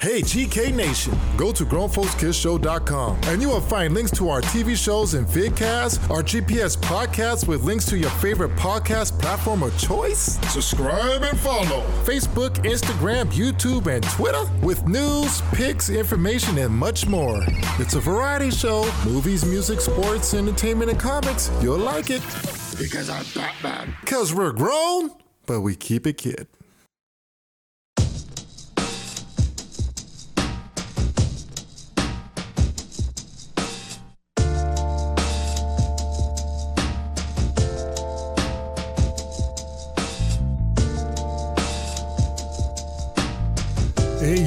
Hey GK Nation, go to grownfolkskidsshow.com and you will find links to our TV shows and vidcasts, our GPS podcasts with links to your favorite podcast platform of choice, Subscribe and follow. Facebook, Instagram, YouTube, and Twitter with news, pics, information, and much more. It's a variety show, movies, music, sports, entertainment, and comics. You'll like it Because I'm Batman. because we're grown, but we keep it kid.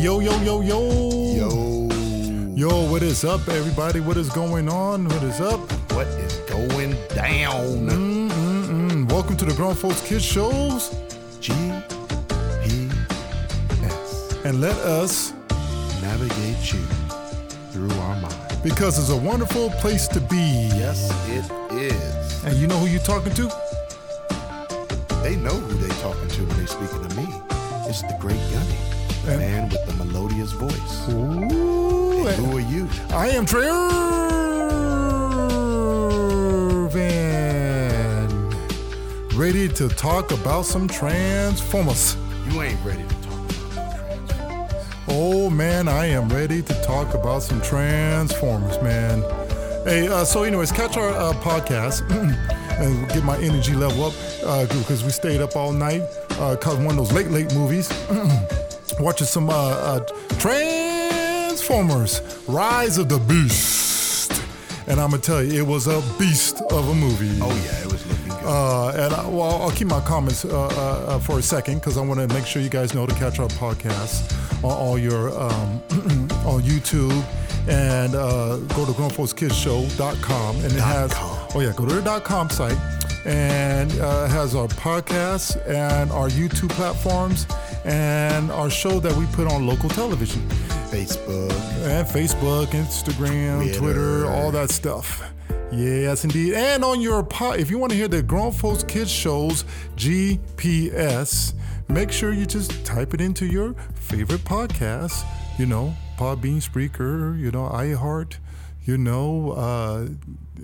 Yo, yo, yo, yo. Yo. Yo, what is up, everybody? What is going on? What is up? What is going down? Mm, welcome to the Grown Folks Kids Shows. GPS. And let us, Navigate you through our mind. because it's a wonderful place to be. Yes, it is. And you know who you're talking to? They know who they're talking to when they're speaking to me. It's the Great Gunny. And- man with the melodious voice. Ooh, And who are you? I am Trevan. Ready to talk about some Transformers. You ain't ready to talk about Transformers. Oh man, I am ready to talk about some Transformers, man. Hey, uh, so anyways, catch our uh, podcast and get my energy level up because we stayed up all night. Uh, cause one of those late, late movies, watching some uh, uh, Transformers: Rise of the Beast, and I'm gonna tell you, it was a beast of a movie. Oh yeah, it was looking good. Uh, and I, well, I'll keep my comments uh, uh, uh, for a second because I want to make sure you guys know to catch our podcast on all your um, on YouTube and uh, go to grownfolkskidsshow.com and it has com. oh yeah go to the dot com site and uh, it has our podcast and our YouTube platforms and our show that we put on local television Facebook. and Facebook, Instagram, Twitter, Twitter. all that stuff. Yes, indeed. And on your pod, if you want to hear the Grown Folks Kids shows GPS, make sure you just type it into your favorite podcast. You know, Podbean, Spreaker, you know, iHeart, you know, uh,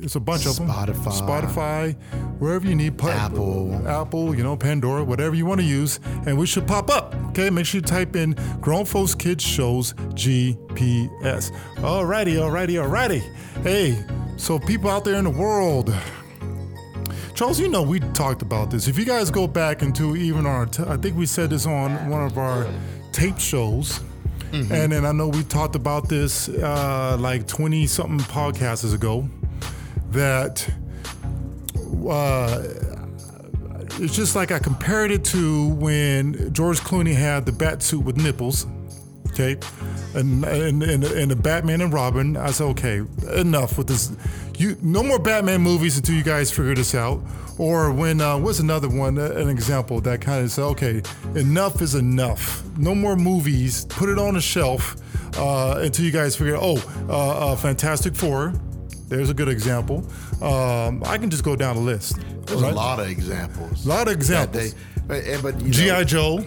it's a bunch of them. Spotify. Spotify, wherever you need. Apple. Apple, you know, Pandora, whatever you want to use, and we should pop up. Okay, make sure you type in Grown Folks Kids Shows GPS. Alrighty, alrighty, alrighty. Hey, so people out there in the world, Charles, you know we talked about this. If you guys go back into even our, t- I think we said this on one of our tape shows. And then I know we talked about this uh, like 20 something podcasts ago that uh, it's just like I compared it to when George Clooney had the bat suit with nipples. Okay, and and and, and the Batman and Robin. I said, okay, enough with this. You no more Batman movies until you guys figure this out. Or when uh, what's another one? uh, An example that kind of said, okay, enough is enough. No more movies. Put it on a shelf uh, until you guys figure. Oh, uh, uh, Fantastic Four. There's a good example. Um, I can just go down the list. There's right? a lot of examples. A lot of examples. they, but, but you GI Joe.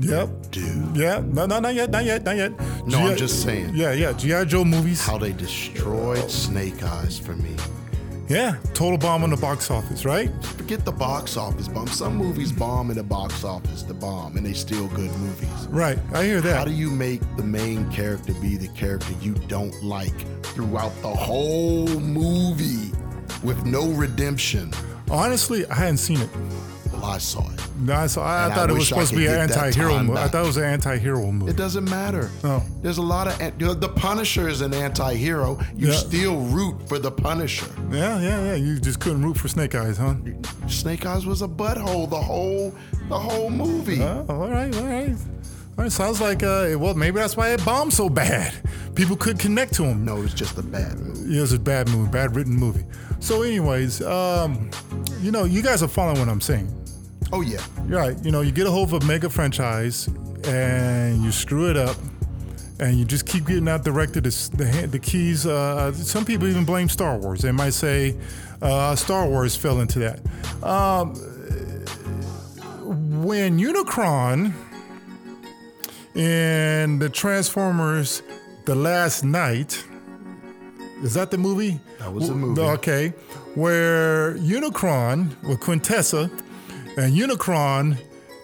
Yep. dude, Yeah. No, no, not yet. Not yet. Not yet. No, I'm just saying. Yeah, yeah. GI Joe movies. how they destroyed Snake Eyes for me. Yeah. Total bomb on the box office, right? Forget the box office bomb. Some movies bomb in the box office, the bomb, and they still good movies. Right. I hear that. How do you make the main character be the character you don't like throughout the whole movie with no redemption? Honestly, I hadn't seen it. Well, I saw it. No, I, And I thought it was supposed to be an anti-hero movie. I thought it was an anti-hero movie. It doesn't matter. Oh. There's a lot of you know, the Punisher is an anti-hero. You Yeah. still root for the Punisher. yeah, yeah, yeah. You just couldn't root for Snake Eyes, huh? Snake Eyes was a butthole the whole the whole movie. Oh, all right, all right. All right, sounds like uh, well, maybe that's why it bombed so bad. People could connect to him. No, it was just a bad movie. Yeah, it's a bad movie, bad written movie. So, anyways, um, you know, you guys are following what I'm saying. Oh yeah. Right. You know, you get a hold of a mega franchise and you screw it up and you just keep getting out directed the, the, hand- the keys. Uh, some people even blame Star Wars. They might say uh, Star Wars fell into that. Um, when Unicron in the Transformers The Last Knight, is that the movie? That was the movie. Okay. Where Unicron with Quintessa, and Unicron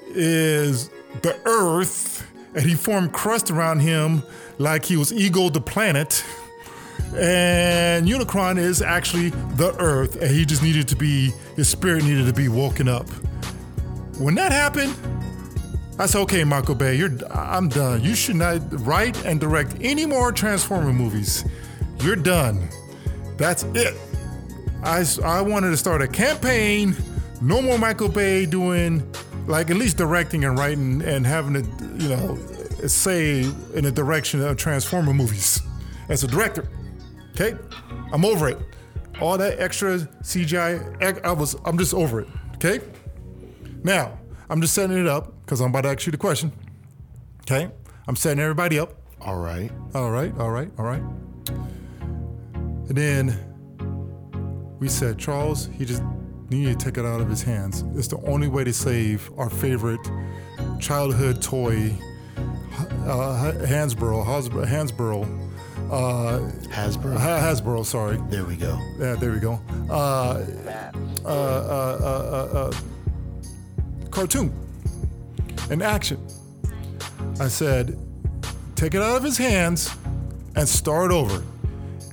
is the Earth, and he formed crust around him like he was Ego the planet. And Unicron is actually the Earth, and he just needed to be, his spirit needed to be woken up. When that happened, I said, okay, Michael Bay, you're, I'm done. You should not write and direct any more Transformer movies. You're done. That's it. I, I wanted to start a campaign. No more Michael Bay doing, like, at least directing and writing and having to, you know, say in the direction of Transformer movies as a director. Okay? I'm over it. All that extra CGI, I was, I'm just over it. Okay? Now, I'm just setting it up because I'm about to ask you the question. Okay? I'm setting everybody up. All right. All right, all right, all right. And then we said, Charles, he just needed to take it out of his hands. It's the only way to save our favorite childhood toy, uh, Hansborough, Hasbro, Hansborough, uh, Hasbro. Ha- Hasbro, sorry. There we go. Yeah, there we go. Uh, uh, uh, uh, uh, uh, cartoon and action. I said, take it out of his hands and start over.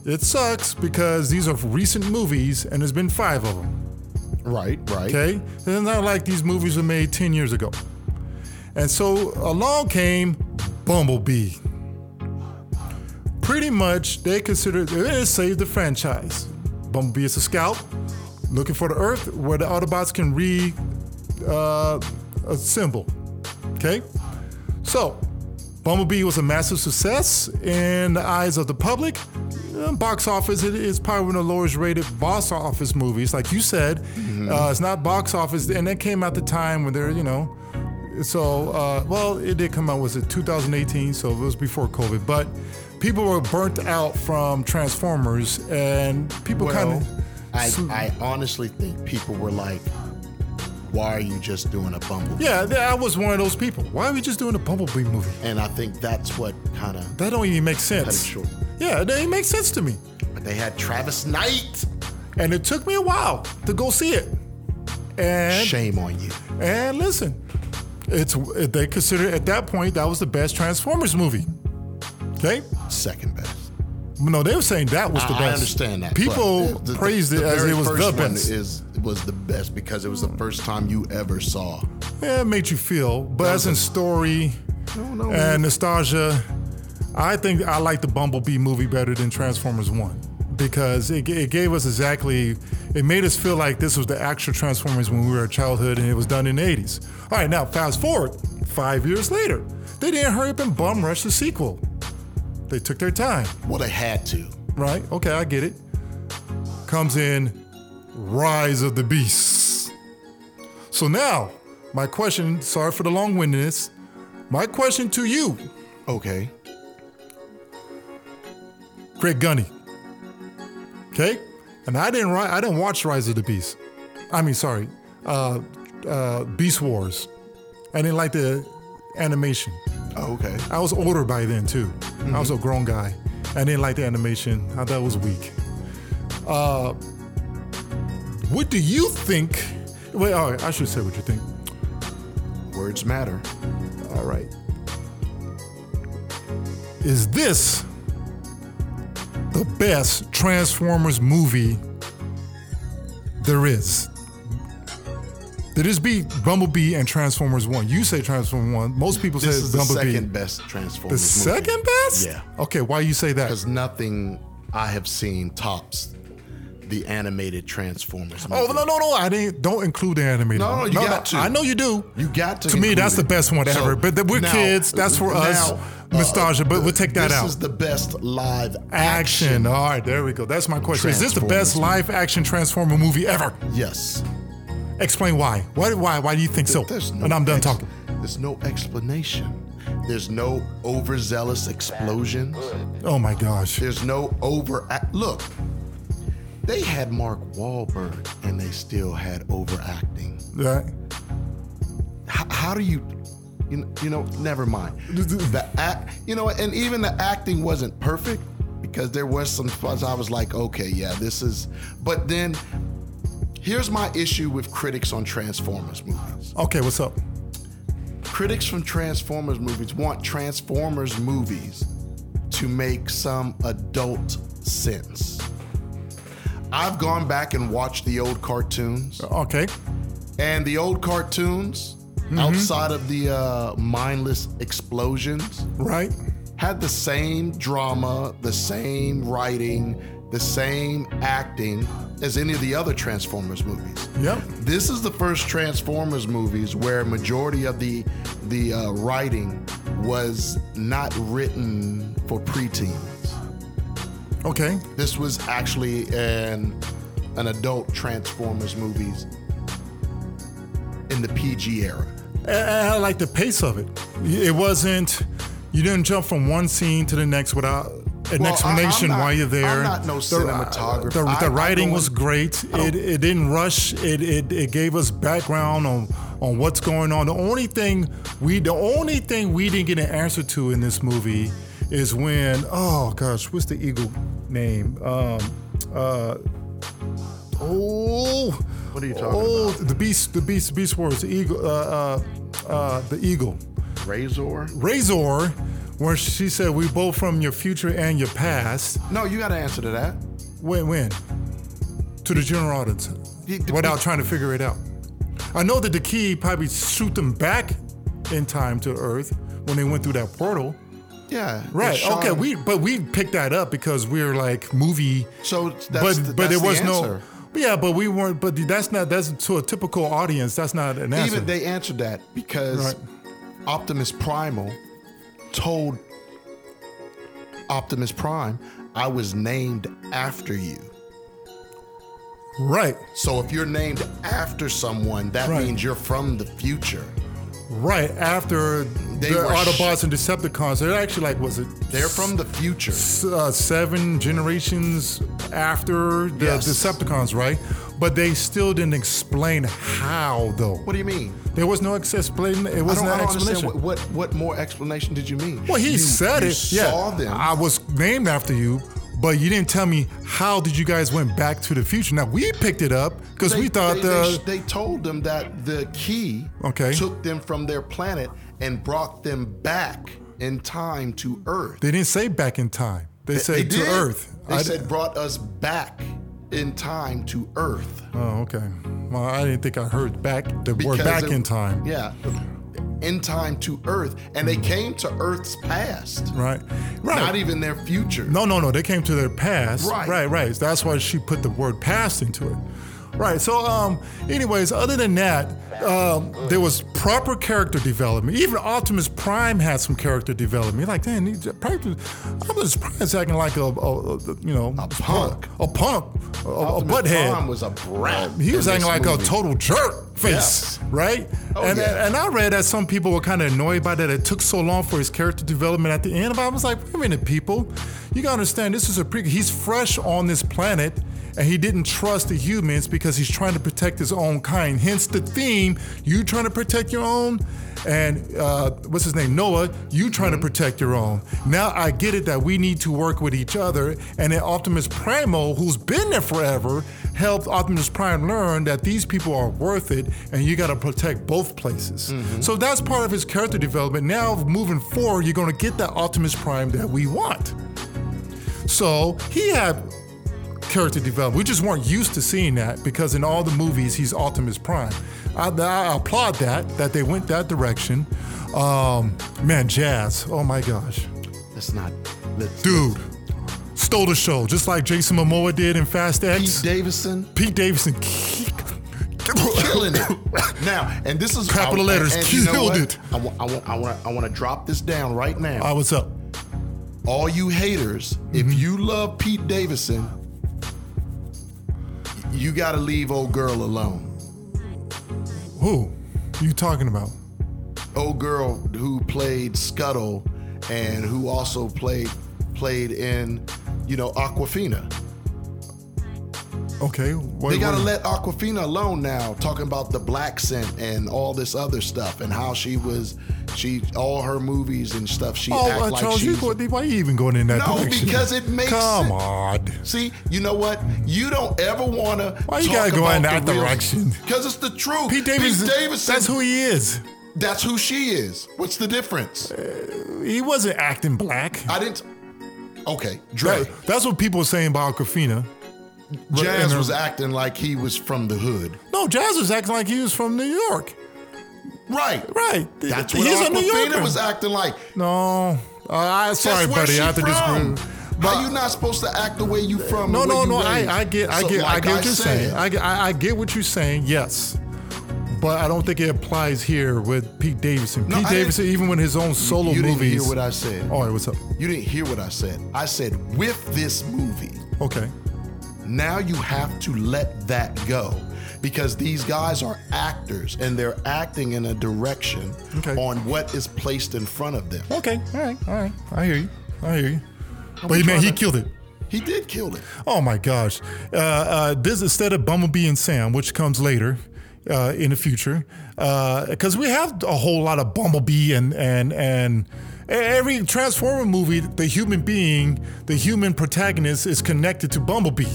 It sucks because these are recent movies and there's been five of them. Right, right. Okay? It's not like these movies were made 10 years ago. And so along came Bumblebee. Pretty much, they considered it saved the franchise. Bumblebee is a scout looking for the Earth where the Autobots can re uh, assemble. Okay? So, Bumblebee was a massive success in the eyes of the public. Uh, box office, it is probably one of the lowest rated box office movies. Like you said, uh, it's not box office. And that came out the time when they're, you know, so, uh, well, it did come out, was it 2018? So it was before COVID. But people were burnt out from Transformers and people kind of. I, I honestly think people were like, why are you just doing a Bumblebee? Yeah, I was one of those people. Why are we just doing a Bumblebee movie? And I think that's what kind of, That don't even make sense. short. Yeah, it doesn't make sense to me. But they had Travis Knight. And it took me a while to go see it. And Shame on you. and listen, it's they consider at that point that was the best Transformers movie. Okay? Second best. No, they were saying that was the I, best. I understand that. People the- the- praised the it as it was the best. Is was the best because it was the first time you ever saw. Yeah, it made you feel, but as in story and nostalgia, I think I like the Bumblebee movie better than Transformers One because it, it gave us exactly, it made us feel like this was the actual Transformers when we were a childhood and it was done in the 80s. All right, now fast forward five years later, they didn't hurry up and bum rush the sequel. They took their time, Well, they had to. right? Okay, I get it. Comes in Rise of the Beasts. So now, my question, sorry for the long windedness, my question to you, Okay. Greg Gunny. Okay? And I didn't I didn't watch Rise of the Beast. I mean, sorry, uh, uh, Beast Wars. I didn't like the animation. Oh, okay. I was older by then too. I was a grown guy. I didn't like the animation. I thought it was weak. Uh, what do you think? Wait, all right, I should say what you think. Words matter. All right. Is this the best Transformers movie there is? Did this beat Bumblebee and Transformers 1? You say Transformers 1. Most people This say is the Bumblebee. second best Transformers. the Transformers. second best? Yeah. Okay, why you say that? Because nothing I have seen tops the animated Transformers. Oh no no no! I didn't. Don't include the animated. No, one. you got to. I know you do. You got to. To me, that's it. the best one So, ever. But we're now- kids. That's for us. now, uh, Nostalgia. But we'll take that this out. This is the best live action. action. All right, there we go. That's my question. Is this the best live action Transformer movie ever? Yes. Explain why. Why? Why? Why do you think so? There's no and I'm done ex- talking. There's no explanation. There's no overzealous explosions. Oh my gosh. There's no over. Look, they had Mark Wahlberg and they still had overacting. Right. How, how do you, you know, you know, never mind. The act, you know, and even the acting wasn't perfect because there was some spots I was like, okay, yeah, this is. But then, here's my issue with critics on Transformers movies. Okay. What's up? critics from Transformers movies want Transformers movies to make some adult sense. I've gone back and watched the old cartoons, Okay. and the old cartoons, outside of the uh, mindless explosions, Right. had the same drama, the same writing, the same acting as any of the other Transformers movies. Yep. This is the first Transformers movies where majority of the the uh, writing was not written for preteens. Okay. This was actually an an adult Transformers movies in the PG era. I, I like the pace of it. It wasn't. You didn't jump from one scene to the next without an Well, I- explanation not- why you're there. I'm not no uh, cinematographer. The, the, I- I writing go was great. It, it didn't rush. It, it it gave us background on on what's going on. The only thing we the only thing we didn't get an answer to in this movie is when oh gosh, what's the eagle name? Um, uh, oh. What are you talking about? oh, about? the beast, the beast, beast wars, the eagle, uh, uh, uh, the eagle. Razor? Razor, where she said, "We both from your future and your past." No, you got to answer to that. When, when? To the general audience, the- without trying to figure it out. I know that the key probably shoot them back in time to Earth when they went through that portal. Yeah. Right. Sean- Okay. We but we picked that up because we're like movie. So that's but the, but there the was answer. no. Yeah, but we weren't. But that's not. That's to a typical audience. That's not an answer. Even they answered that because Right. Optimus Primal told Optimus Prime, I was named after you. right. So if you're named after someone, that Right. means you're from the future. Right after They the Autobots and Decepticons, they're actually like, was it? They're from the future. s- uh, seven generations after the Yes. Decepticons, right? But they still didn't explain how, though. What do you mean? There was no explanation. It wasn't an explanation. What, what what more explanation did you mean? well, he You- said you it. Yeah, them. I was named after you, but you didn't tell me how did you guys went back to the future. Now we picked it up because we thought they, the they, they told them that the key Okay. took them from their planet and brought them back in time to Earth. they didn't say back in time. They, said They to did. Earth. They I- said brought us back in time to Earth. Oh, okay. Well, I didn't think I heard back the word back it- in time. Yeah. In time to Earth. And they came to Earth's past. Right. Right. Not even their future. No, no, no. They came to their past. Right. Right, right. That's why she put the word past into it. Right. So, um, anyways, other than that, um, there was proper character development. Even Optimus Prime had some character development. Like, damn, he, practice, Optimus Prime's acting like a, a, a you know, a punk. a punk, a, a butthead. Prime was a brat. He was acting like movie. a total jerk face, Yes. right? Oh, and, yeah. and I read that some people were kind of annoyed by that. It took so long for his character development at the end. But I was like, wait a minute, people. You gotta understand, this is a pre. He's fresh on this planet, and he didn't trust the humans because he's trying to protect his own kind. Hence the theme: you trying to protect your own, and uh, what's his name, Noah, you trying to protect your own. Now I get it that we need to work with each other, and then Optimus Primal, who's been there forever, helped Optimus Prime learn that these people are worth it, and you got to protect both places. So that's part of his character development. Now moving forward, you're going to get that Optimus Prime that we want. So he had character development. We just weren't used to seeing that because in all the movies he's Optimus Prime. I, I applaud that that they went that direction. Um, man, Jazz. Oh my gosh, Let's not. Let's, dude, stole the show just like Jason Momoa did in Fast X. Pete. Davidson Pete Davidson. killing it. Now, and this is Capital I- letters, and you know killed it. I want, I want, I want, I want to drop this down right now. I was up. All you haters, Mm-hmm. if you love Pete Davidson, you got to leave old girl alone. Who? You talking about? Old girl who played Scuttle and who also played played in, you know, Awkwafina. Okay. What, They gotta what- let Awkwafina alone now, talking about the black scent and all this other stuff and how she was, she all her movies and stuff. She Oh, act uh, like Charles, you she's. go, why you even going in that direction? No, direction? because it makes Come sense. on. See, you know what? You don't ever want to. Why you gotta go in that direction? Because it's the truth. Pete Davis, Davidson. that's who he is. That's who she is. What's the difference? He wasn't acting black. I didn't. Okay, Dre. That- that's what people are saying about Awkwafina. Jazz was acting like he was from the hood. No, Jazz was acting like he was from New York. Right. Right. That's what He's a New Awkwafina Yorker. was acting like. No. Uh, I sorry, buddy. I have to disagree. How you not supposed to act the way you from? No, no, no. I, I get, I So, get, I get what you're saying. I get, I, I get what you're saying. Yes, but I don't think it applies here with Pete Davidson. No, Pete I Davidson, even with his own solo you didn't hear what I said. Oh, what's up? You didn't hear what I said. I said with this movie, Okay. Now you have to let that go because these guys are actors and they're acting in a direction Okay. on what is placed in front of them. Okay. All right. All right. I hear you. I hear you. But man, trying he to- killed it. He did kill it. Oh my gosh. Uh, uh, this instead of Bumblebee and Sam, which comes later uh, in the future, because we have a whole lot of Bumblebee and and and every Transformer movie, the human being, the human protagonist is connected to Bumblebee.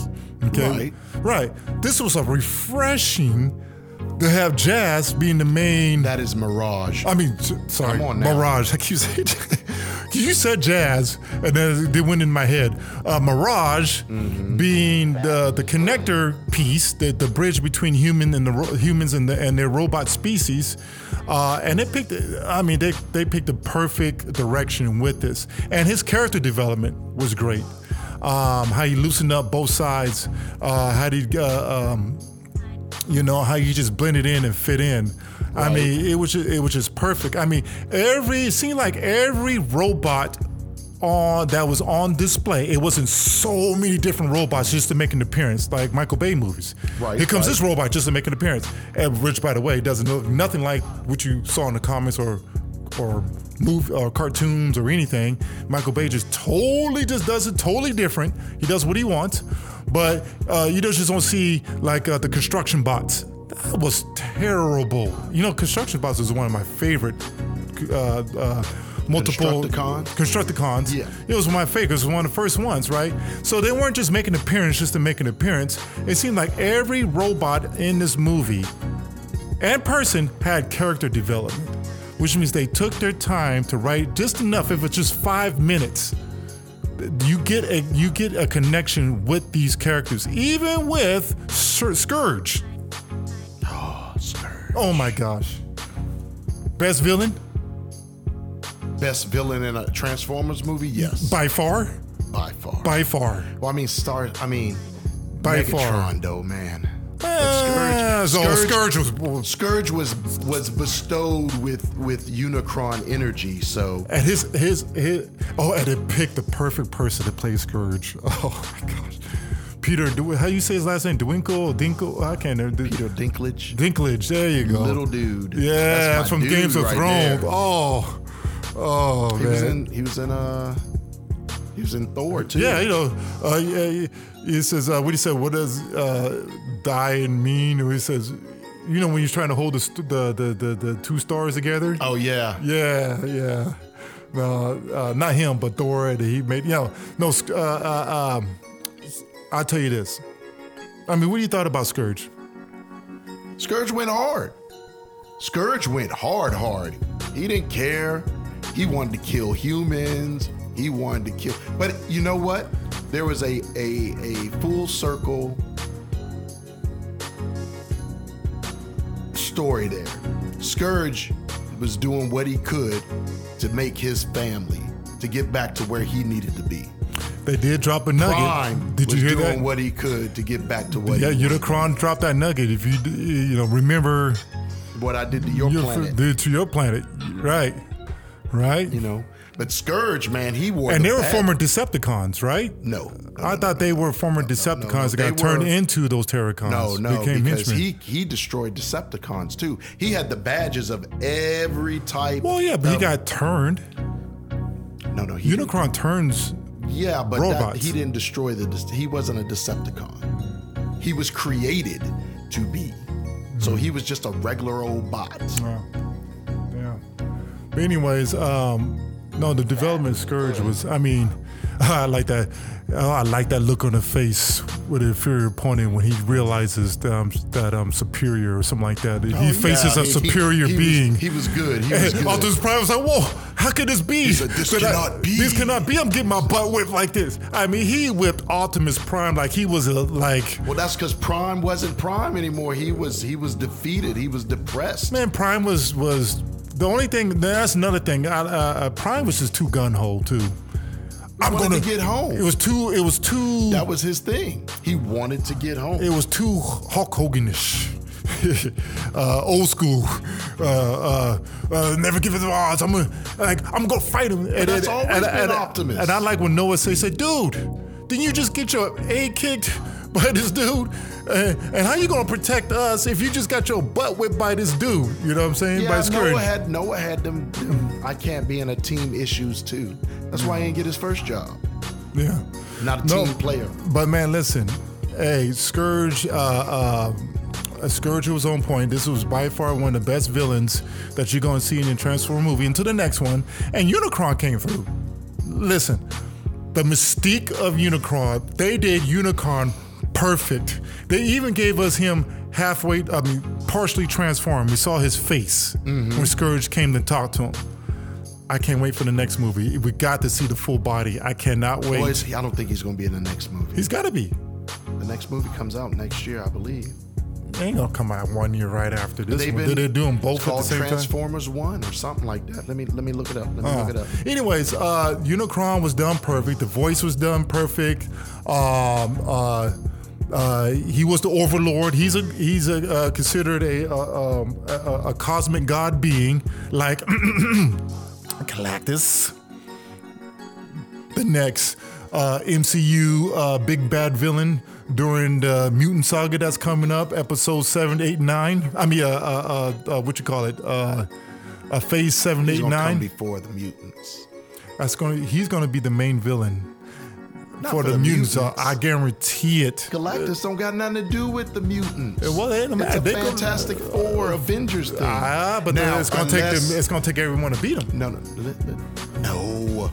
Okay. Right. Right. This was a refreshing to have Jazz being the main. That is Mirage. I mean, sorry, Come on now. Mirage. I keep saying, you said jazz, and then they went in my head. Uh, Mirage Mm-hmm. being the the connector piece, the, the bridge between human and the ro- humans and the and their robot species, uh, and they picked. I mean, they they picked the perfect direction with this, and his character development was great. Um, how he loosened up both sides, uh, how he uh, um, you know how you just blended in and fit in. I mean, it was just, it was just perfect. I mean, every it seemed like every robot on that was on display. It wasn't so many different robots just to make an appearance, like Michael Bay movies. Right, Here comes right. this robot just to make an appearance, and which, by the way, doesn't look nothing like what you saw in the comics or or move or cartoons or anything. Michael Bay just totally just does it totally different. He does what he wants, but uh, you just don't see like uh, the construction bots. That was terrible. You know, construction bots is one of my favorite. Uh, multiple Constructicons? Constructicons. Yeah. It was my favorites. It was one of the first ones, right? So they weren't just making an appearance just to make an appearance. It seemed like every robot in this movie and person had character development, which means they took their time to write just enough, if it's just five minutes. You get a you get a connection with these characters, even with Sir- Scourge. Oh, sir. Oh my gosh! Best villain Best villain in a Transformers movie? Yes. by far, By far. by far, well, I mean, Star. I mean, by Megatron, far. though, man. Ah, so Scourge- Scourge was Scourge was was bestowed with with Unicron energy, so And his his his oh, and it picked the perfect person to play Scourge. Oh my gosh, Peter, how you say his last name? Dwinkle, Dinkle? I can't remember. Peter Dinklage, Dinklage. There you go. little dude. Yeah, That's from dude Games of right Thrones. Oh, oh He man. was in. He was in. Uh, he was in Thor too. yeah, you know, uh, yeah, he- says, uh, what he said, what does uh, dying mean? Or he says, you know, when you're trying to hold the, st- the, the, the, the two stars together? Oh yeah. Yeah, yeah. No, uh, not him, but Thor. He made, you know, no. Uh, uh, um, I'll tell you this. I mean, what do you thought about Scourge? Scourge went hard. Scourge went hard, hard. He didn't care. He wanted to kill humans. He wanted to kill. But you know what? There was a a a full circle story there. Scourge was doing what he could to make his family to get back to where he needed to be. They did drop a nugget. Prime did you was hear doing that? what he could to get back to what yeah, he, Unicron dropped that nugget. If you you know remember what I did to your your- planet. did to your planet, right? Right? You know, but Scourge, man, he wore. and the they were former Decepticons, right? No, I thought they were former Decepticons no, that got turned were- into those Terrorcons. No, no, because henchmen. he he destroyed Decepticons too. He had the badges of every type. well, yeah, but he got turned. no, no. He didn't- Unicron turns. Yeah, but that, he didn't destroy the. He wasn't a Decepticon. He was created to be. So hmm. he was just a regular old bot. Yeah. But anyways, um, no, the development Scourge was. I mean, I like that. oh, I like that look on the face with the inferior opponent when he realizes that, um, that um superior or something like that. he faces Oh, Yeah, a he- he- superior he was- being. he was good. He was good. Optimus Prime was like, "Whoa, how could this be? said, "This But I- cannot be." This cannot be. I'm getting my butt whipped like this." I mean, he whipped Optimus Prime like he was a like. Well, that's because Prime wasn't Prime anymore. He was he was defeated. He was depressed. Man, Prime was was the only thing. That's another thing. Uh, uh, Prime was just too gun ho too. I'm wanted to get home. It was too. It was too. That was his thing. He wanted to get home. it was too Hulk Hoganish. uh, old school. Uh, uh, uh, never give it the odds. I'm gonna like. I'm gonna fight him. And, that's always been and, Optimus. And I like when Noah say, "Say, dude, didn't you just get your A kicked by this dude? And, and how you gonna protect us if you just got your butt whipped by this dude? You know what I'm saying? by yeah, Scourge. Noah had Noah had them, them I can't be in a team issues too. That's why he didn't get his first job. Yeah. Not a No, team player. But man, listen, hey, Scourge, uh, uh, Scourge was on point. This was by far one of the best villains that you're going to see in the Transformer movie. Into the next one, and Unicron came through. Listen, the mystique of Unicron, they did Unicron perfect. They even gave us him halfway, I mean, partially transformed. We saw his face Mm-hmm. when Scourge came to talk to him. I can't wait for the next movie. We got to see the full body. I cannot wait. Boys, I don't think he's going to be in the next movie. He's got to be. the next movie comes out next year, I believe. They ain't gonna come out one year right after this They've one. been- Did they do them it's both at the same time? Transformers One or something like that. Let me let me look it up. Let me Uh, look it up. anyways, uh, Unicron was done perfect. The voice was done perfect. Um, uh, uh, he was the Overlord. He's a he's a uh, considered a, uh, um, a a cosmic god being like Galactus. The next uh, MCU uh, big bad villain during the mutant saga that's coming up, episode seven, eight, nine. I mean, uh, uh, uh, uh, what you call it? Uh, uh, phase seven, He's eight, gonna come before the mutants. That's going. He's going to be the main villain Not for, the, mutants. uh, I guarantee it. Galactus don't got nothing to do with the mutants. Well, it ain't it's a They Fantastic Four Avengers thing. Ah, but Now, it's going to take them. It's to take everyone to beat them. No, no, no.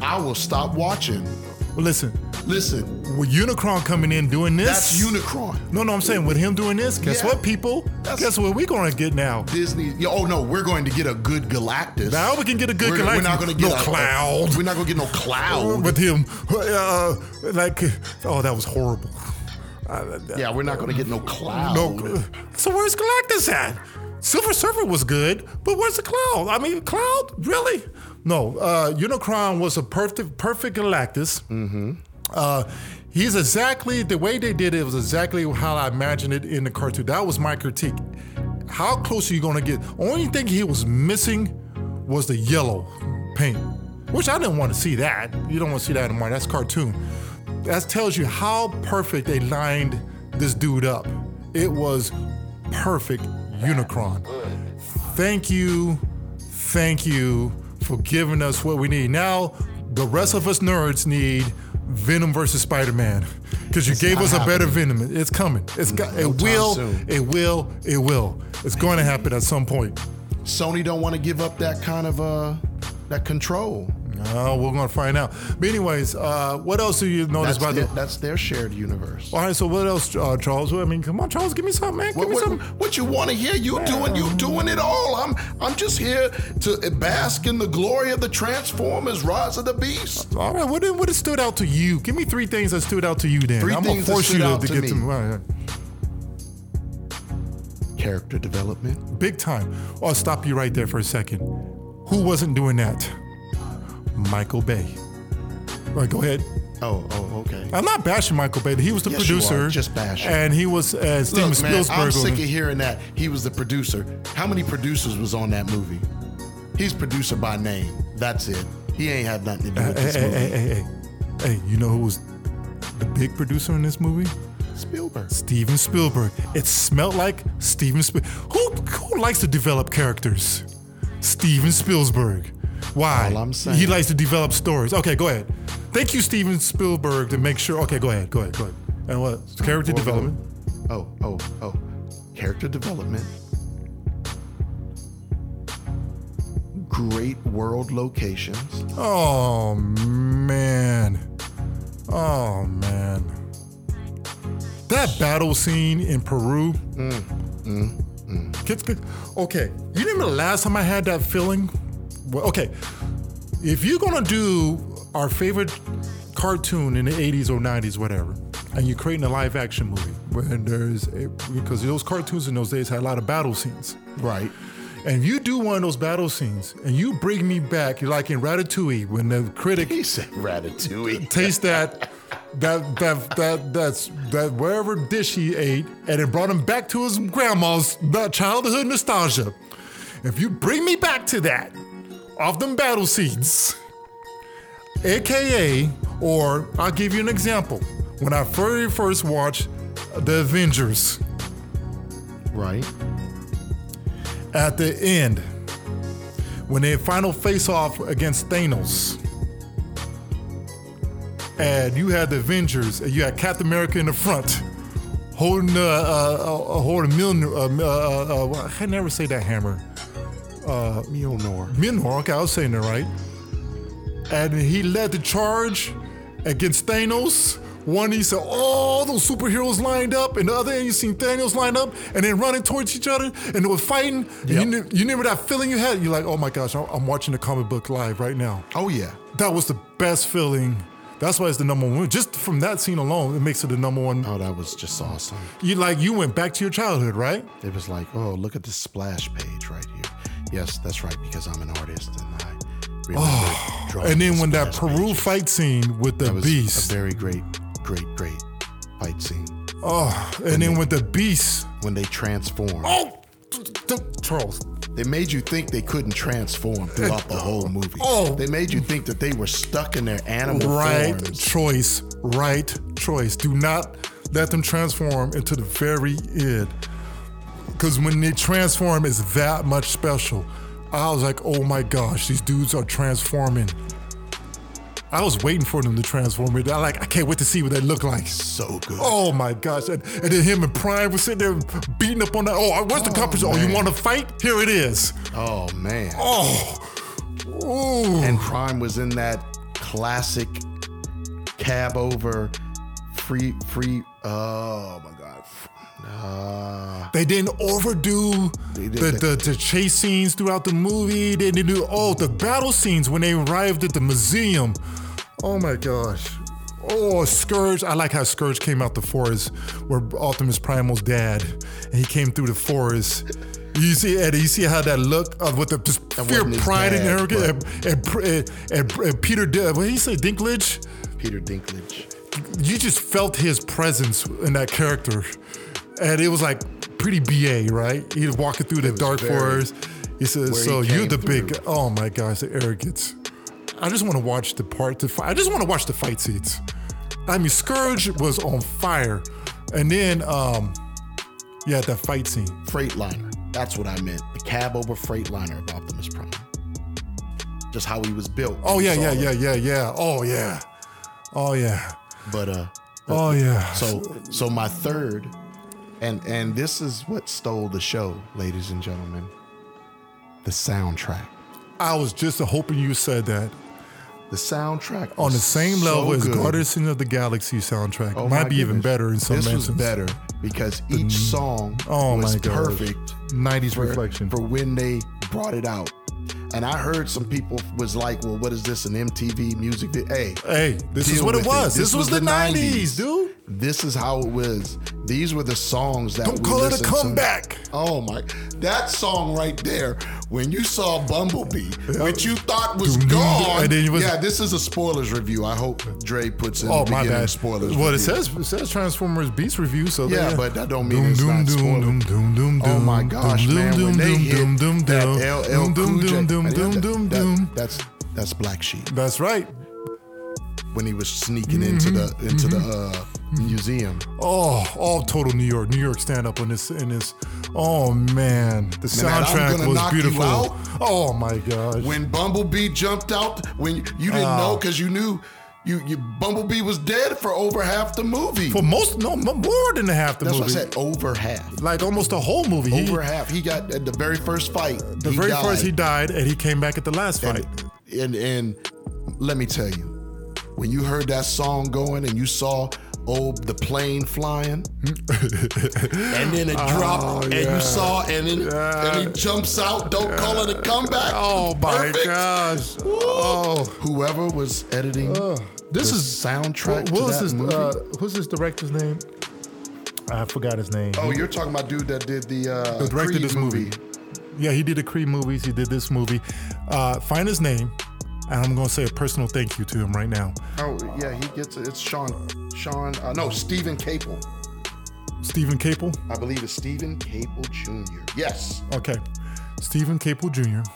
I will stop watching. Well, listen, Listen, with Unicron coming in doing this, that's Unicron. No, no, I'm saying with him doing this. Guess Yeah. what, people? That's- Guess what we're going to get now. Disney. yeah, Oh no, we're going to get a good Galactus. Now we can get a good we're, Galactus. We're not going to get no a, cloud We're not going to get no cloud. with him. Uh, uh like, oh, that was horrible. Uh, uh, yeah, we're not going to get no cloud. No. So where's Galactus at? Silver Surfer was good, but where's the Cloud? I mean, Cloud, really? No. Uh, Unicron was a perfect, perfect Galactus. Mm-hmm. Uh, he's exactly the way they did it was exactly how I imagined it in the cartoon. That was my critique. How close are you going to get? Only thing he was missing was the yellow paint, which I didn't want to see that. You don't want to see that anymore. That's cartoon. That tells you how perfect they lined this dude up. It was perfect Unicron. Thank you, thank you for giving us what we need. Now, the rest of us nerds need Venom versus Spider-Man because you gave us a better. Venom. It's coming. It's got. no It will. soon. It will. It will. It's going to happen at some point. Sony don't want to give up that kind of uh that control. Uh, we're going to find out. But anyways, uh, what else do you notice That's about their, the? that's their shared universe. All right. So what else, uh, Charles? I mean, come on, Charles, give me something, man. Give What, me what, something. what you want to hear? You doing you doing it all. I'm I'm just here to bask in the glory of the Transformers: Rise of the Beast. All right, what what stood out to you? Give me three things that stood out to you. Then Three I'm gonna force stood you to, out to to get me. to all right, Character development. big time. Oh, I'll stop you right there for a second. Who wasn't doing that? Michael Bay. All right, go ahead. Oh oh okay. I'm not bashing Michael Bay. He was the Yes, you are. producer. Just bashing. And he was uh, Steven Look, man, Spielberg. I'm sick of hearing that he was the producer. How many producers was on that movie? He's producer by name. That's it. He ain't had nothing to do with Hey, this hey, movie. hey, hey, hey, hey, you know who was the big producer in this movie? Spielberg. Steven Spielberg. It smelled like Steven Spielberg. Who, who likes to develop characters? Steven Spielberg. Why? All I'm saying. He likes to develop stories. Okay, go ahead. Thank you, Steven Spielberg, to make sure. Okay, go ahead, go ahead, go ahead. And what? Character development. Oh, oh, oh. Character development. Great world locations. Oh, man. Oh, man. That battle scene in Peru. Mm, mm, mm. Kids, kids- Okay, you remember the last time I had that feeling? Well, okay, if you're gonna do our favorite cartoon in the 80s or 90s, whatever, and you're creating a live action movie where there's a, because those cartoons in those days had a lot of battle scenes. Right. And you do one of those battle scenes and you bring me back, you're like in Ratatouille when the critic He said ratatouille. taste that that that that that's that wherever dish he ate and it brought him back to his grandma's childhood nostalgia. If you bring me back to that off them battle scenes, aka, or I'll give you an example. When I very first watched The Avengers, Right. at the end, when they final face off against Thanos, and you had the Avengers, and you had Captain America in the front, holding uh, uh, uh holding Milner. Uh, uh, uh, I can never say that hammer. Uh, Mjolnir. Mjolnir. Okay, I was saying that right. And he led the charge against Thanos. One, he said all those superheroes lined up, and the other end, you seen Thanos lined up, and then running towards each other, and they were fighting. And You, knew, you remember that feeling you had? You're like, oh my gosh, I'm- I'm watching the comic book live right now. Oh yeah. That was the best feeling. That's why it's the number one. Just from that scene alone, it makes it the number one. Oh, that was just awesome. You like you went back to your childhood, right? It was like, oh, look at this splash page right here. Yes, that's right, because I'm an artist and I remember oh, drawing And then when that Peru pages. fight scene with the beast, a very great, great, great fight scene oh, and then with the beast, when they transform. oh, Charles, They made you think they couldn't transform throughout the whole movie. Oh. They made you think that they were stuck in their animal right forms. choice, right choice. Do not let them transform into the very end, because when they transform, it's that much special. I was like, oh my gosh, these dudes are transforming. I was waiting for them to transform it. I like, I can't wait to see what they look like. So good. Oh my gosh. And, and then him and Prime were sitting there beating up on that. Oh, where's the Oh, competition? Oh, you want to fight? Here it is. Oh, man. Oh. Ooh. And Prime was in that classic cab over free free oh my god. Uh, They didn't overdo They did the, the- the, the chase scenes throughout the movie. They didn't do, oh, the battle scenes when they arrived at the museum. Oh my gosh. Oh, Scourge. I like how Scourge came out the forest where Optimus Primal's dad, and he came through the forest. You see, Eddie, you see how that look of with the just fear, pride, and dad, arrogance, and, and, and, and, and Peter, what did he say, Dinklage? Peter Dinklage. You just felt his presence in that character, and it was like pretty ba, right? He was walking through the dark forest. He says, "So he you're the big." Oh my gosh, the arrogance! I just want to watch the part to fight. I just want to watch the fight scenes. I mean, Scourge was on fire, and then um, yeah, that fight scene. Freightliner. That's what I meant. The cab over Freightliner of Optimus Prime. Just how he was built. Oh yeah, yeah, yeah, yeah, yeah. Oh yeah, oh yeah, But uh oh yeah. so so my third and and this is what stole the show, ladies and gentlemen. The soundtrack. I was just hoping you said that. The soundtrack on the same so level as good. Guardians of the Galaxy soundtrack. Oh Might be even better in some This was better because each song Oh was perfect 90s for, reflection. for when they brought it out. And I heard some people was like, "Well, what is this? An MTV music video?" Hey, Hey, this is what it was. This, was, the 90s, dude. this is how it was. These were the songs that Don't call it a listened to. comeback. Oh my, that song right there. When you saw Bumblebee, which you thought was Doom, gone, was- yeah. This is a spoilers review. I hope Dre puts in Oh my bad. spoilers. Well, it says it says Transformers Beast review. So Yeah, but that don't mean Doom, it's doom, not doom, spoiler. doom, doom, doom, Oh my gosh, man! when they hit that LL Cool J, doom, doom, that- doom, that- doom. That's that's Black Sheep That's right. when he was sneaking into the Mm-hmm. into the uh, museum. Oh, all total New York, New York stand up on this in this. Oh man, the soundtrack was beautiful. Oh my gosh. When Bumblebee jumped out, when you didn't Oh. know because you knew you, you Bumblebee was dead for over half the movie. For most, no, more than half the That's movie. That's what I said. Over half. Like almost the whole movie. He- Over half. He got at the very first fight. the he very died. first he died, and he came back at the last fight. And, and and let me tell you, when you heard that song going and you saw oh the plane flying, and then it dropped, and Oh, yeah. you saw, and then and he jumps out. Don't call it a comeback. oh my Perfect. gosh. Woo. Oh, Whoever was editing this the is soundtrack What was this? movie. Uh, who's this director's name? I forgot his name. oh, you're talking about dude that did the uh, directed Creed this movie. Yeah, he did the Creed movies. He did this movie. Uh, find his name, and I'm gonna say a personal thank you to him right now. Oh yeah, he gets it. It's Sean. Sean. Uh, no, Steven Caple. Steven Caple. I believe it's Steven Caple Jr. Yes. Okay, Steven Caple Jr.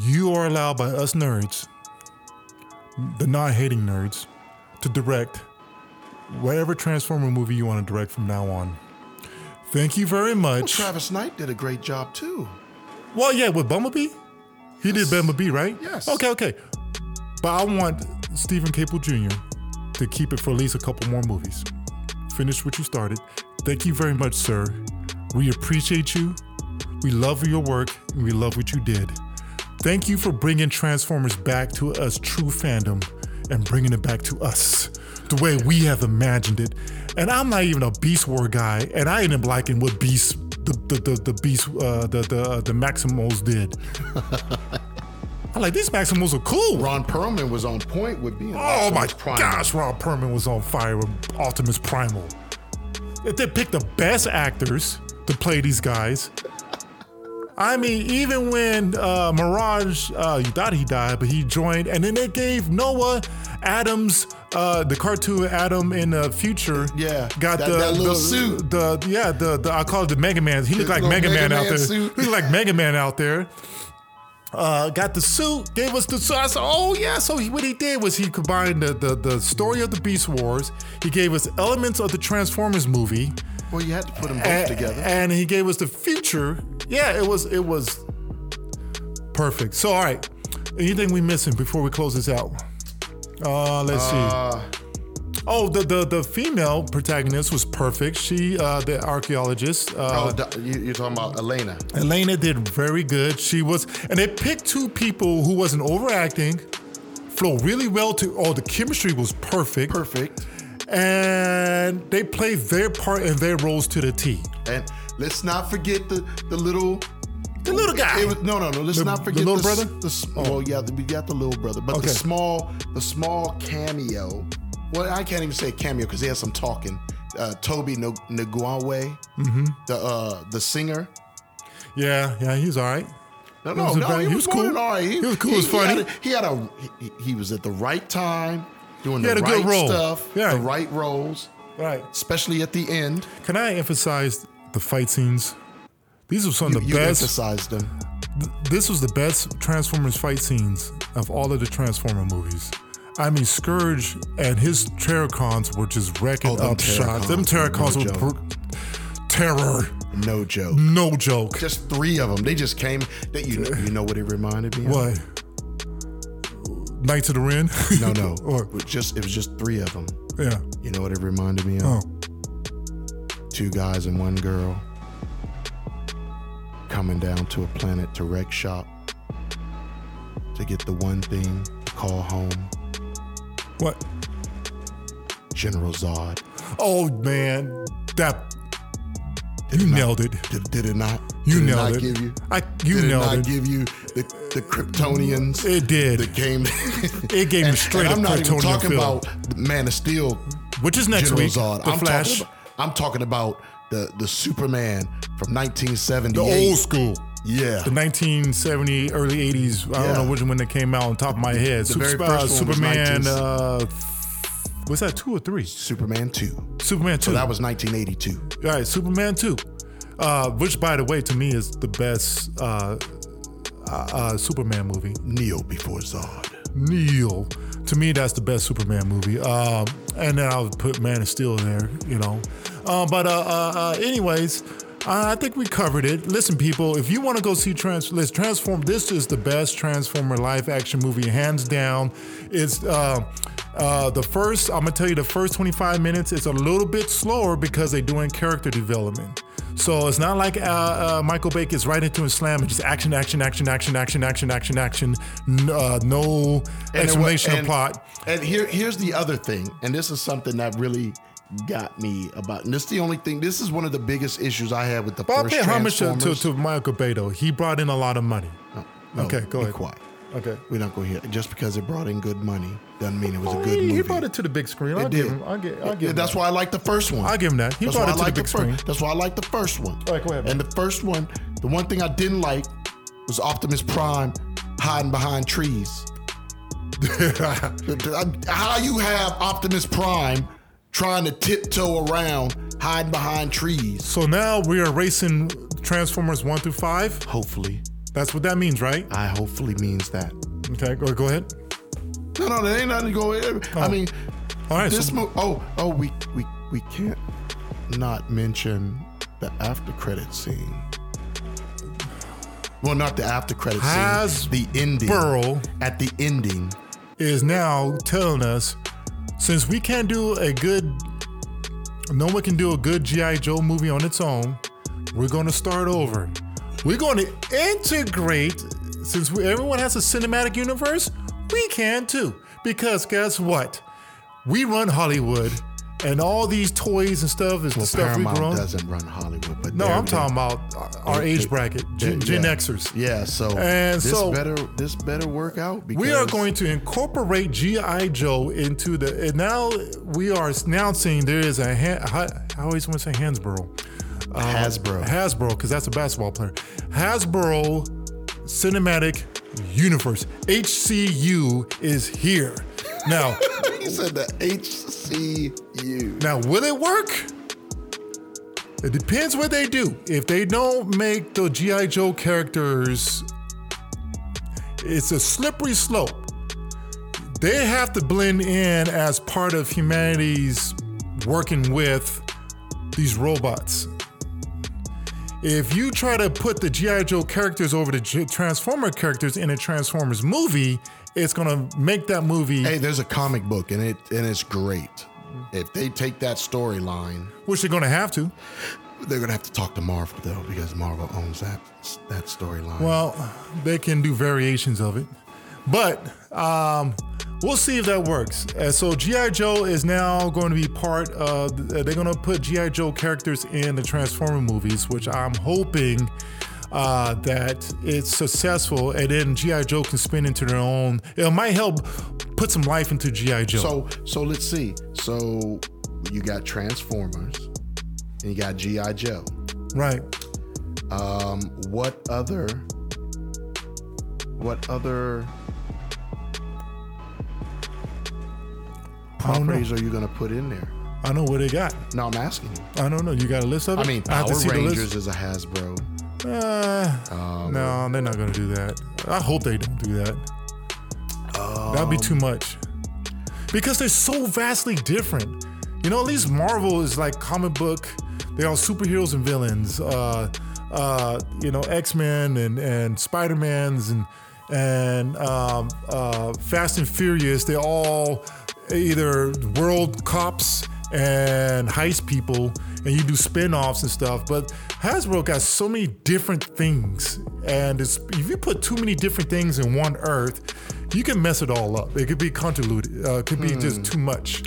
You are allowed by us nerds, the non-hating nerds, to direct whatever Transformer movie you want to direct from now on. Thank you very much. Travis Knight did a great job too. Well, yeah, with Bumblebee, he did Bumblebee, right? Yes. Okay, okay. But I want Steven Caple Jr. to keep it for at least a couple more movies. Finish what you started. Thank you very much, sir. We appreciate you. We love your work, and we love what you did. Thank you for bringing Transformers back to us, true fandom, and bringing it back to us the way we have imagined it. And I'm not even a Beast War guy, and I ended up liking what Beast, the the the, the Beast, uh, the the the Maximals did. I'm like these Maximals are cool. Ron Perlman was on point with being. Oh my Optimus Prime. gosh, Ron Perlman was on fire with Optimus Primal. If they picked the best actors to play these guys, I mean, even when uh, Mirage, uh, you thought he died, but he joined, and then they gave Noah Adams, uh, the cartoon Adam in the future, Yeah, got that- the that the, suit. The yeah, the, the I call it the Mega Man. He looked like Mega, Mega Man, out there. suit. He looked like Mega Man out there uh, got the suit, gave us the suit. I said, oh yeah. So he, what he did was he combined the, the the story of the Beast Wars. He gave us elements of the Transformers movie, Well, you had to put them both and, together. and he gave us the future. Yeah, it was it was perfect. So all right, anything we missing before we close this out? Uh, let's see. Uh, Oh, the, the the female protagonist was perfect. She, uh, the archaeologist, uh, oh, you, you're talking about Elena. Elena did very good. She was, and they picked two people who wasn't overacting, flow really well to. Oh, the chemistry was perfect, Perfect. and they played their part and their roles to the T. And let's not forget the the little. The little guy. It was, no, no, no. Let's The- not the forget little s- brother? Oh. The, s- Well, yeah, we got the little brother, but Okay. the small, the small cameo. Well, I can't even say cameo because he has some talking. Uh, Toby N- Nwigwe, Mm-hmm. the uh, the singer. Yeah, yeah, he was all right. No, He no, was no. he, he was, was cool. all right. He was cool, he was funny. Had a, he had a. He, he was at the right time, doing He the had a right good stuff, Yeah. the right roles, Right. especially at the end. Can I emphasize the fight scenes? These are some You, of the you best. emphasized them. this was the best Transformers fight scenes of all of the Transformer movies. I mean, Scourge and his Terrorcons were just wrecking Oh, up shots. Them Terrorcons were no were pr- terror, No joke. no joke. Just three of them. They just came. That you know, you know what it reminded me of? What? Knights of the Ren? No, no. Or- It just it was just three of them. yeah. You know what it reminded me of? Oh. Two guys and one girl coming down to a planet to wreck shop to get the one thing to call home. what? General Zod. Oh man, that Did you it not- nailed it. Did, did it not? You did nailed it. Not it. give you. I you did it nailed not it. give you the the Kryptonians? It did. that came. It gave me straight and up I'm not even talking about Man of Steel which is next General week. Zod. The I'm Flash, Talking about, I'm talking about the the Superman from 1970. the old school. Yeah. The 1970, early 80s. I don't know which one that came out on top of my head. The Super- very uh, first was Superman. 19 Uh, was that two or three? Superman 2. Superman two. So that was 1982. All right, Superman 2. Uh, which, by the way, to me is the best uh, uh, uh, Superman movie. Neo before Zod. Neil. To me, that's the best Superman movie. Um, and then I'll put Man of Steel in there, you know. Uh, but, uh, uh, uh, anyways, I think we covered it. Listen, people, if you want to go see Trans, let's Transform. This is the best Transformer live action movie, hands down. It's uh, uh, the first. I'm gonna tell you, the first 25 minutes is a little bit slower because they're doing character development. So it's not like uh, uh, Michael Bay gets right into a slam and just action, action, action, action, action, action, action, action. Uh, no And it wa- of plot. And here, here's the other thing, and this is something that really got me about. And this is the only thing. This is one of the biggest issues I had with the But I'll first pay homage to, to, to Michael Bay though. He brought in a lot of money. No, okay, go be ahead. Quiet. Okay. We're not going to hear. Just because it brought in good money doesn't mean it was a Oh, good he, movie. he brought it to the big screen. I'll It give did. him. I'll give. I'll give that's that. why I like the first one. I'll give him that. He That's brought it I to like the the big first. screen. That's why I like the first one. All right, go ahead, And the first one, the one thing I didn't like was Optimus Prime hiding behind trees. How you have Optimus Prime trying to tiptoe around, hiding behind trees? So now we are racing Transformers one through five. Hopefully, That's what that means, right? I hopefully means that. Okay, go, go ahead. No, no, there ain't nothing to go. I Oh. mean, All right. this so, mo- oh oh we we we can't not mention the after credit scene. Well, not the after credit scene. Has The ending. Burrow At the ending. is now telling us since we can't do a good, no one can do a good GI Joe movie on its own. We're going to start over. We're going to integrate since we, everyone has a cinematic universe. We can too because guess what? We run Hollywood, and all these toys and stuff is the Well, stuff we Paramount grown. doesn't run Hollywood, but No, I'm talking about our- our they- age they- bracket, Gen, they- Gen yeah. Xers. Yeah, so And this so- better this better work out because We are going to incorporate GI Joe into the. And now we are announcing there is a. I always want to say Hansborough. Uh, Hasbro. Hasbro, because that's a basketball player. Hasbro Cinematic Universe. HCU is here. Now, He said the HCU. now will it work? It depends what they do. If they don't make the GI Joe characters, it's a slippery slope. They have to blend in as part of humanity's working with these robots. If you try to put the G.I. Joe characters over the Transformer characters in a Transformers movie, it's gonna make that movie, Hey, there's a comic book and it and it's great. If they take that storyline, which they're gonna have to. they're gonna have to talk to Marvel though, because Marvel owns that that storyline. Well, they can do variations of it, but um, we'll see if that works. Uh, so GI Joe is now going to be part of. They're going to put GI Joe characters in the Transformer movies, which I'm hoping uh, that it's successful, and then GI Joe can spin into their own. It might help put some life into GI Joe. So so let's see. So you got Transformers and you got GI Joe. right. Um, what other? What other I properties are you gonna put in there? I know what they got. No, I'm asking you. I don't know. You got a list of it? I mean, have Power to see the list. Rangers is a Hasbro. Uh, no, they're not going to do that. I hope they don't do that. That'd be too much. Because they're so vastly different. You know, at least Marvel is like comic book. They're all superheroes and villains. Uh, uh, you know, X Men and and Spider Mans and and um, uh, Fast and Furious. They're all either world cops and heist people, and you do spin-offs and stuff. But Hasbro got so many different things, and it's, if you put too many different things in one Earth, you can mess it all up. It could be convoluted. Uh, it could be just too much.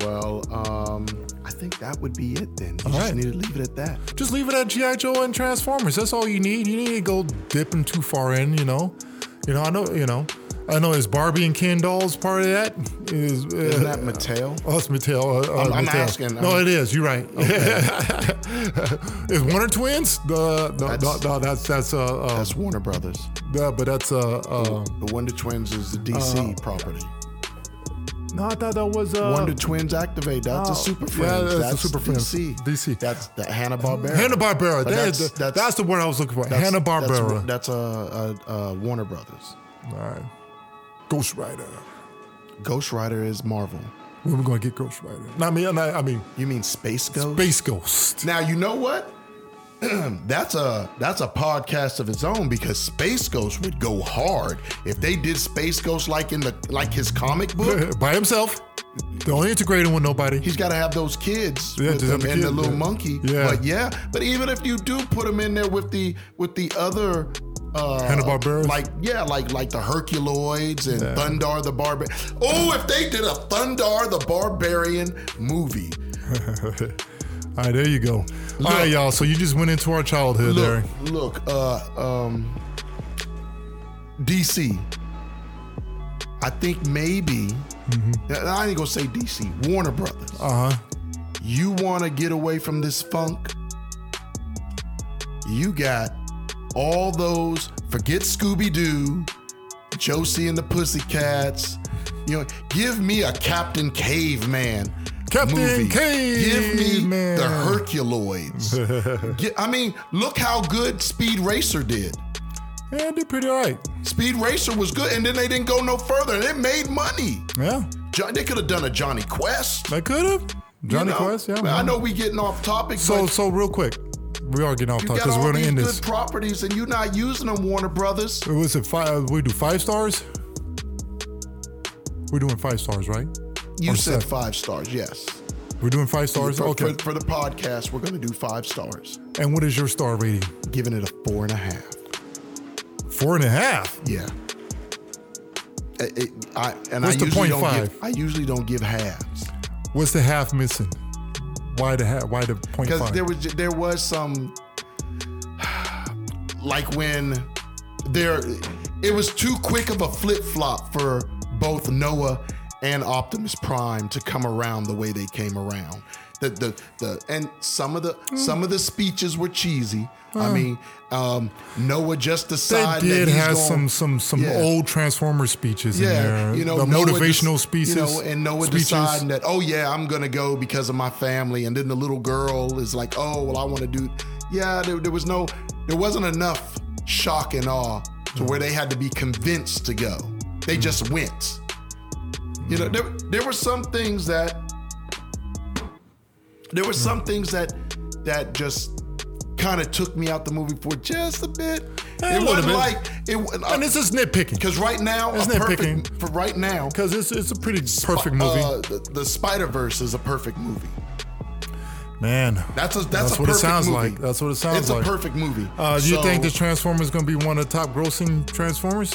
Well, um, I think that would be it then. You All just right. need to leave it at that. Just leave it at GI Joe and Transformers. That's all you need. You need to go dipping too far in. You know, you know. I know. You know. I know is Barbie and Ken dolls part of that? Is Isn't that Mattel? Oh, it's Mattel. Uh, uh, I'm- I'm asking, No, I'm- it is. You're right. is Warner Twins? The no, no, That's- no, that's that's uh, uh That's Warner Brothers. yeah, but that's uh, uh The Wonder Twins is the DC property. no, I thought that was uh Wonder Twins Activate. That's oh, a Super yeah, Friends. that's a that's Super Friends. DC. DC. That's the Hanna Barbera. Hanna Barbera. That's, that's- that's, that's- the word I was looking for. Hanna Barbera. That's, uh, uh, uh, Warner Brothers. All right. Ghost Rider. Ghost Rider is Marvel. When we gonna get Ghost Rider? No, I mean, I mean- I mean, You mean Space Ghost? Space Ghost. Now you know what? that's a that's a podcast of its own because Space Ghost would go hard if they did Space Ghost like in the like his comic book. By himself. The only integrating with nobody. He's got to have those kids Yeah, with him and the little yeah. monkey. Yeah. But yeah, but even if you do put him in there with the with the other uh Hanna-Barberas? like yeah, like like the Herculoids and Thundarr the Barbarian. Oh, if they did a Thundarr the Barbarian movie. All right, there you go. All right, y'all. So you just went into our childhood there. Look, look, uh, um, DC. I think maybe I ain't gonna say DC. Warner Brothers. Uh huh. You want to get away from this funk? You got all those. Forget Scooby Doo, Josie and the Pussycats. You know, give me a Captain Caveman. Captain movie. Give me Caveman. the Herculoids. Get- I mean, look how good Speed Racer did. Yeah, did pretty all right. Speed Racer was good, and then they didn't go no further, and it made money. Yeah, Jo- They could have done a Jonny Quest. I could have. you Johnny know? Quest, yeah. I know we getting off topic, So, so real quick, we are getting off topic because we're gonna end good this. properties, and you're not using them, Warner Brothers. Was it five? We do five stars. We're doing five stars, right? You Or said seven. five stars, yes. We're doing five stars. For, okay. for, for the podcast, we're going to do five stars, and what is your star rating? giving it a four and a half. Four and a half. Yeah. It- it- I, and What's I the usually point don't five? give. I usually don't give halves What's the half missing? Why the? Why the point because there was there was some like when there it was too quick of a flip flop for both Noah and Optimus Prime to come around the way they came around. The the the and some of the Hmm. some of the speeches were cheesy. I mean, um, Noah just they decided did that some some some Yeah. old Transformer speeches in yeah, there. you know, the Noah motivational speeches. You know, and Noah speeches. deciding that, oh yeah, I'm gonna go because of my family, and then the little girl is like, oh well, I want to do. Yeah, there, there was no, there wasn't enough shock and awe to where they had to be convinced to go. They just went. You know, there there were some things that there were some things that that just kind of took me out the movie for just a bit. Eh, it wasn't like it. and this is nitpicking Because right now, It's a perfect, nitpicking. for right now, because it's it's a pretty perfect movie. uh, the, the Spider Verse is a perfect movie. Man, That's a that's, That's a what it sounds movie. like. That's what it sounds it's like. It's a perfect movie. uh, do you think the Transformers going to be one of the top grossing Transformers?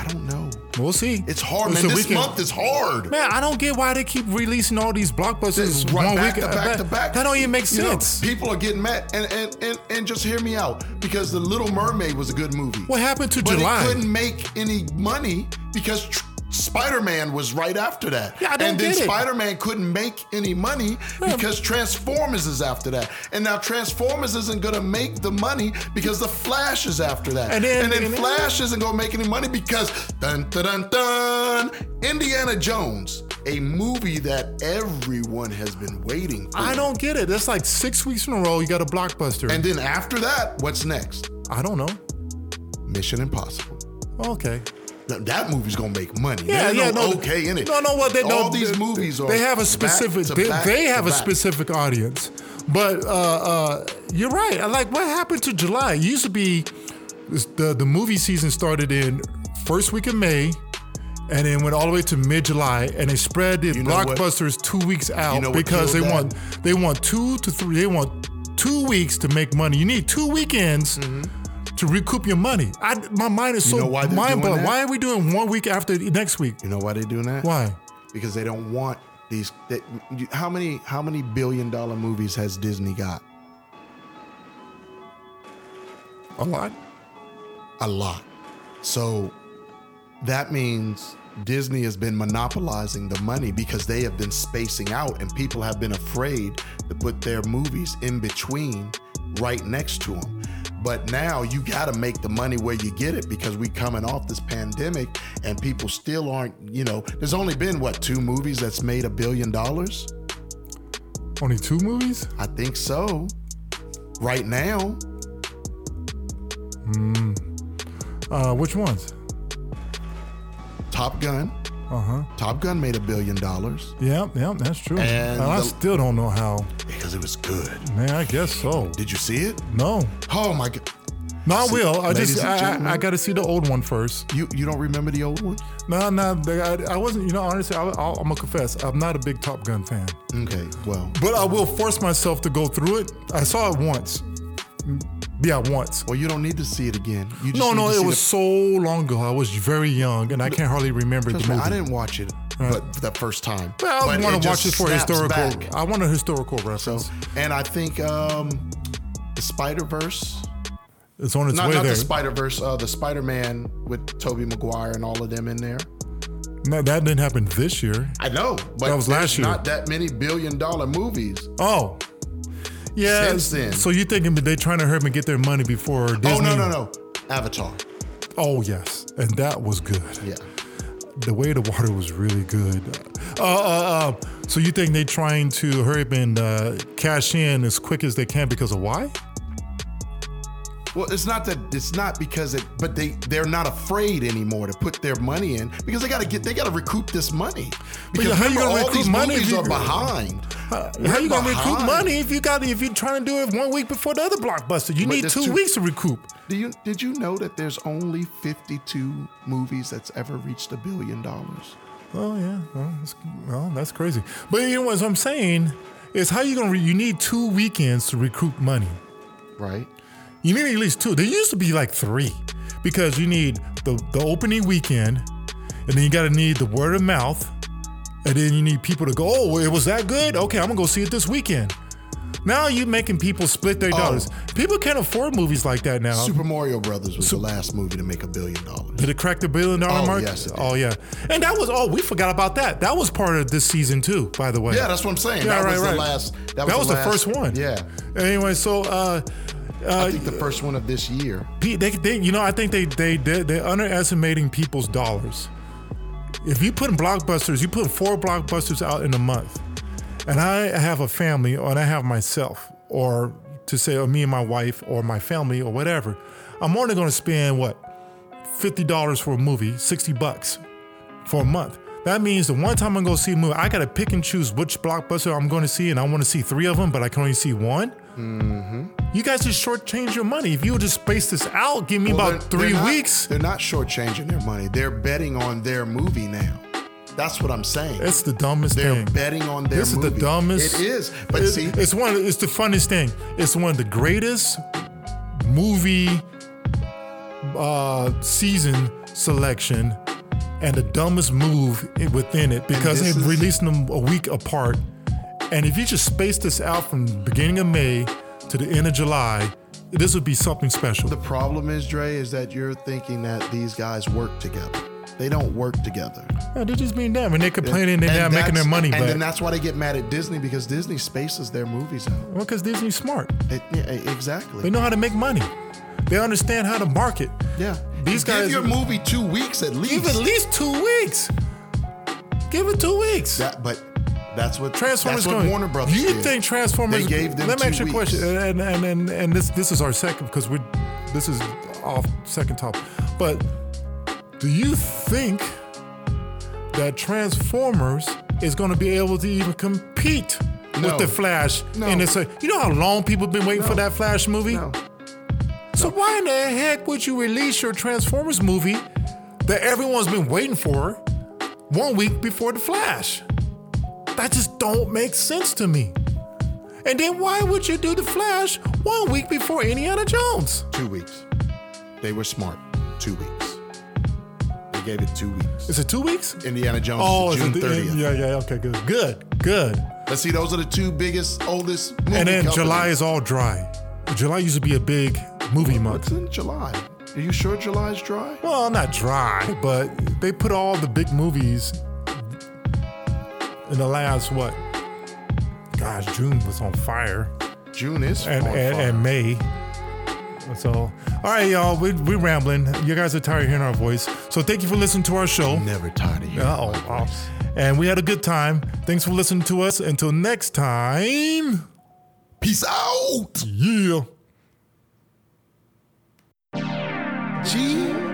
I don't know. We'll see. It's hard, man. we This can- month is hard. Man, I don't get why they keep releasing all these blockbusters right one back week. to back uh, to back. That don't even make You know, sense. people are getting mad, and, and and and just hear me out because the Little Mermaid was a good movie. what happened to but July? it couldn't make any money because tr- Spider-Man was right after that. Yeah, I don't and then get. Spider-Man couldn't make any money Yeah. because Transformers is after that. And now Transformers isn't gonna make the money because the Flash is after that. And then- and then and then- Flash isn't gonna make any money because dun dun dun dun Indiana Jones, a movie that everyone has been waiting for. I don't get it. That's like six weeks in a row. You got a blockbuster. And then after that, what's next? I don't know. Mission Impossible. Okay. Th- That movie's gonna make money. Yeah, yeah, no no, okay in it. No, no, what they all no, these movies are. They have a specific. they, back they have a specific audience, but uh, uh, you're right. I like what happened to July. It used to be the the movie season started in first week of May. And then went all the way to mid July, and they spread the You know what? blockbusters two weeks out know because they killed want they want two to three they want two weeks to make money. You need two weekends to recoup your money. I, my mind is so Mm-hmm. know why mind blowing. Why are we doing one week after next week? You know why they're doing that? Why? Because they don't want these. They, how many how many billion dollar movies has Disney got? A lot. A lot. So that means Disney has been monopolizing the money because they have been spacing out and people have been afraid to put their movies in between right next to them. But now you got to make the money where you get it because we coming off this pandemic and people still aren't, you know, there's only been what two movies that's made a billion dollars? Only two movies? I think so. Right now, Uh, which ones? Top Gun. Uh huh. Top Gun made a billion dollars Yeah, yeah, that's true. And I the- still don't know how. because it was good. Man, I guess so. Did you see it? No, Oh my god. no, I See, will. I just I. I, I got to see the old one first. You you don't remember the old one? No, no, I, I wasn't. You know, honestly, I, I'm gonna confess, I'm not a big Top Gun fan. Okay, well, But I will force myself to go through it. I saw it once. Yeah, once. well, you don't need to see it again. You just No, no, it was the- so long ago. I was very young, and I can't hardly remember the Trust me, movie. I didn't watch it, but the first time. Well, I want to watch it for historical. back. I want a historical So, reference. and I think um, the Spider Verse, it's on its not way not there. the Spider Verse, uh, the Spider Man with Tobey Maguire and all of them in there. no, that didn't happen this year. I know, but That was last year. Not that many billion dollar movies. Oh, yeah. Since then. So you thinking that they trying to hurry and get their money before Disney? Oh no no no, Avatar. Oh yes, and that was good. Yeah. The way the water was really good. Uh, uh, uh, so you think they trying to hurry up and uh, cash in as quick as they can because of why? Well, it's not that it's not because it, but they they're not afraid anymore to put their money in because they got to get they got to recoup this money. Because how you gonna all recoup these money if movies you- are behind. How We're you gonna recoup money if you got if you're trying to do it one week before the other blockbuster? You But need two two- weeks to recoup. Do you did you know that there's only 52 movies that's ever reached a billion dollars? Oh yeah, well that's, well, that's crazy. But you know what I'm saying is how you gonna re- you need two weekends to recoup money. Right. You need at least two. There used to be like three because you need the the opening weekend, and then you got to need the word of mouth, and then you need people to go. Oh, it was that good. Okay, I'm gonna go see it this weekend. Now you're making people split their dollars. People can't afford movies like that now. Super Mario Brothers was the last movie to make a billion dollars. Did it crack the billion dollar Oh, mark? yes. Oh yeah, and that was oh we forgot about that. That was part of this season too, by the way. Yeah, that's what I'm saying. Yeah, that right, was right. the last. That was, That was the, last- first one. Yeah. Anyway, so uh, uh, I think the first one of this year. They, they, you know, I think they they they they're underestimating people's dollars. If you put in blockbusters, you put four blockbusters out in a month, and I have a family, or I have myself, or to say, or me and my wife, or my family, or whatever, I'm only going to spend what fifty dollars for a movie, sixty bucks for a month. That means the one time I'm going to see a movie, I got to pick and choose which blockbuster I'm going to see, and I want to see three of them, but I can only see one. Mm-hmm. You guys just shortchange your money. If you would just space this out, give me Well, about they're- 3 they're not- weeks. They're not shortchanging their money. They're betting on their movie now. That's what I'm saying. It's the dumbest thing. They're betting on their This is the dumbest. It is. But it- see, it's one. It's the funniest thing. It's one of the greatest movie uh, season selection, and the dumbest move within it because this they is- released them a week apart. And if you just space this out from the beginning of May to the end of July, this would be something special. the problem is, Dre, is that you're thinking that these guys work together. They don't work together. Yeah, they're just being dumb, and they're complaining and they're not making their money And back. then that's why they get mad at Disney because Disney spaces their movies out. Well, because Disney's smart. It- yeah, exactly. They know how to make money. They understand how to market. yeah. These Give guys- your movie two weeks at least. Give at least two weeks. Give it two weeks. That, but that's what Transformers That's what going. Warner Brothers You did. think Transformers? They gave them Let me ask you a question, and and and, and this this is our second because we this is off second topic. But do you think that Transformers is going to be able to even compete No. with the Flash? No. And it's a, you know how long people have been waiting for that Flash movie. No. So why in the heck would you release your Transformers movie that everyone's been waiting for one week before the Flash? That just don't make sense to me. And then why would you do the Flash one week before Indiana Jones? Two weeks. They were smart. Two weeks. They gave it two weeks. Is it two weeks? Indiana Jones Oh, June 30th. yeah, yeah, okay, good, good, good. Let's see, those are the two biggest, oldest movie And then companies. July is all dry. July used to be a big movie month. What's in July? Are you sure July's dry? Well, not dry, but they put all the big movies in the last what? Gosh, June was on fire, June is and and, and May. So, all right, y'all, we we rambling. You guys are tired of hearing our voice, so thank you for listening to our show. never tired of hearing Uh-oh. wow. voice. and we had a good time. Thanks for listening to us. Until next time, Peace out. yeah.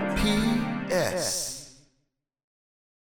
GPS.